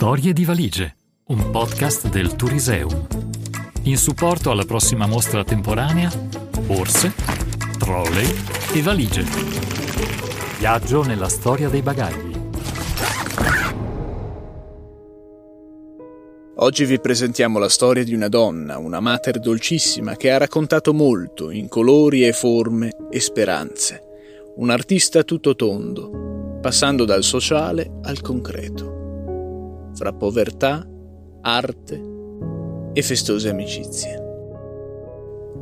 Storie di valigie, un podcast del Turiseum. In supporto alla prossima mostra temporanea, borse, trolley e valigie. Viaggio nella storia dei bagagli. Oggi vi presentiamo la storia di una donna, una mater dolcissima che ha raccontato molto in colori e forme e speranze. Un artista tutto tondo, passando dal sociale al concreto fra povertà, arte e festose amicizie.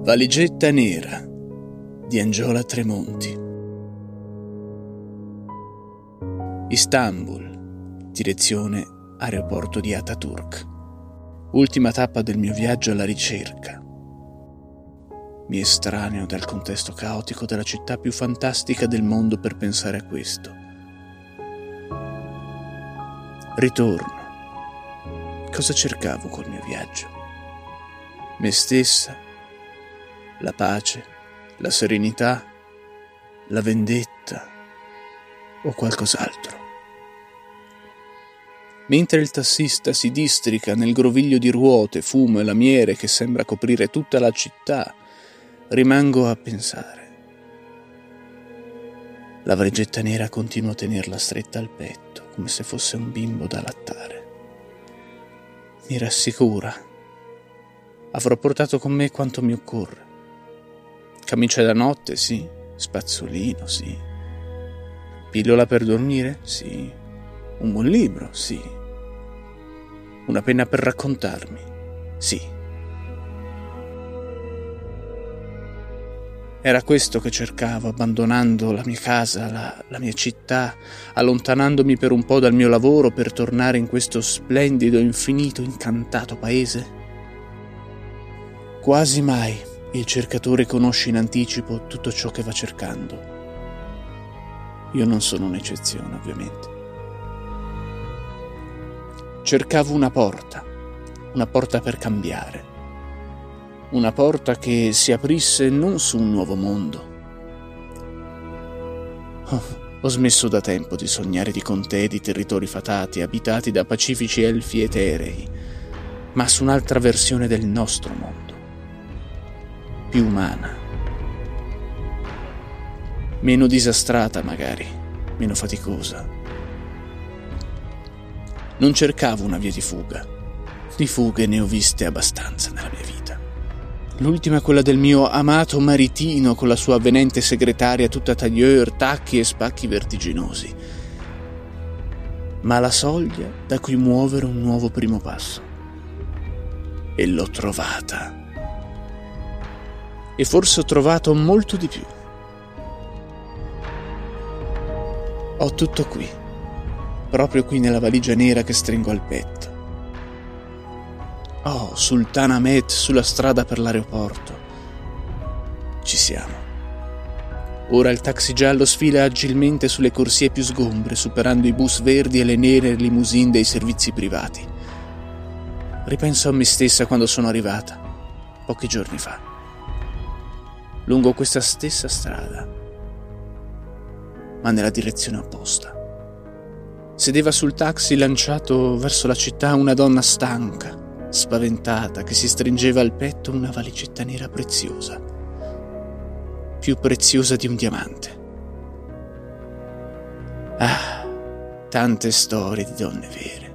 Valigetta nera di Angiola Tremonti. Istanbul, direzione aeroporto di Ataturk. Ultima tappa del mio viaggio alla ricerca. Mi estraneo dal contesto caotico della città più fantastica del mondo per pensare a questo. Ritorno Cosa cercavo col mio viaggio? Me stessa, la pace, la serenità, la vendetta o qualcos'altro. Mentre il tassista si districa nel groviglio di ruote, fumo e lamiere che sembra coprire tutta la città, rimango a pensare. La valigetta nera continua a tenerla stretta al petto, come se fosse un bimbo da lattare mi rassicura. Avrò portato con me quanto mi occorre. Camicia da notte, sì. Spazzolino, sì. Pillola per dormire? Sì. Un buon libro? Sì. Una penna per raccontarmi? Sì. Era questo che cercavo, abbandonando la mia casa, la, la, mia città, allontanandomi per un po' dal mio lavoro per tornare in questo splendido, infinito, incantato paese? Quasi mai il cercatore conosce in anticipo tutto ciò che va cercando. Io non sono un'eccezione, ovviamente. Cercavo una porta, una porta per cambiare una porta che si aprisse non su un nuovo mondo. Oh, ho smesso da tempo di sognare di contee di territori fatati abitati da pacifici elfi eterei, ma su un'altra versione del nostro mondo, più umana, meno disastrata magari, meno faticosa. Non cercavo una via di fuga, di fughe ne ho viste abbastanza nella mia vita. L'ultima è quella del mio amato maritino con la sua avvenente segretaria tutta taglieur, tacchi e spacchi vertiginosi. Ma la soglia da cui muovere un nuovo primo passo. E l'ho trovata. E forse ho trovato molto di più. Ho tutto qui, proprio qui nella valigia nera che stringo al petto Oh, Sultana Ahmed sulla strada per l'aeroporto. Ci siamo. Ora il taxi giallo sfila agilmente sulle corsie più sgombre, superando i bus verdi e le nere limousine dei servizi privati. Ripenso a me stessa quando sono arrivata, pochi giorni fa, lungo questa stessa strada, ma nella direzione opposta. Sedeva sul taxi lanciato verso la città una donna stanca, spaventata, che si stringeva al petto una valigetta nera preziosa, più preziosa di un diamante. Ah, tante storie di donne vere.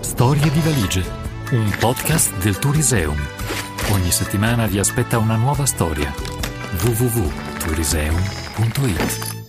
Storie di valigie, un podcast del Turiseum. Ogni settimana vi aspetta una nuova storia. www.turiseum.it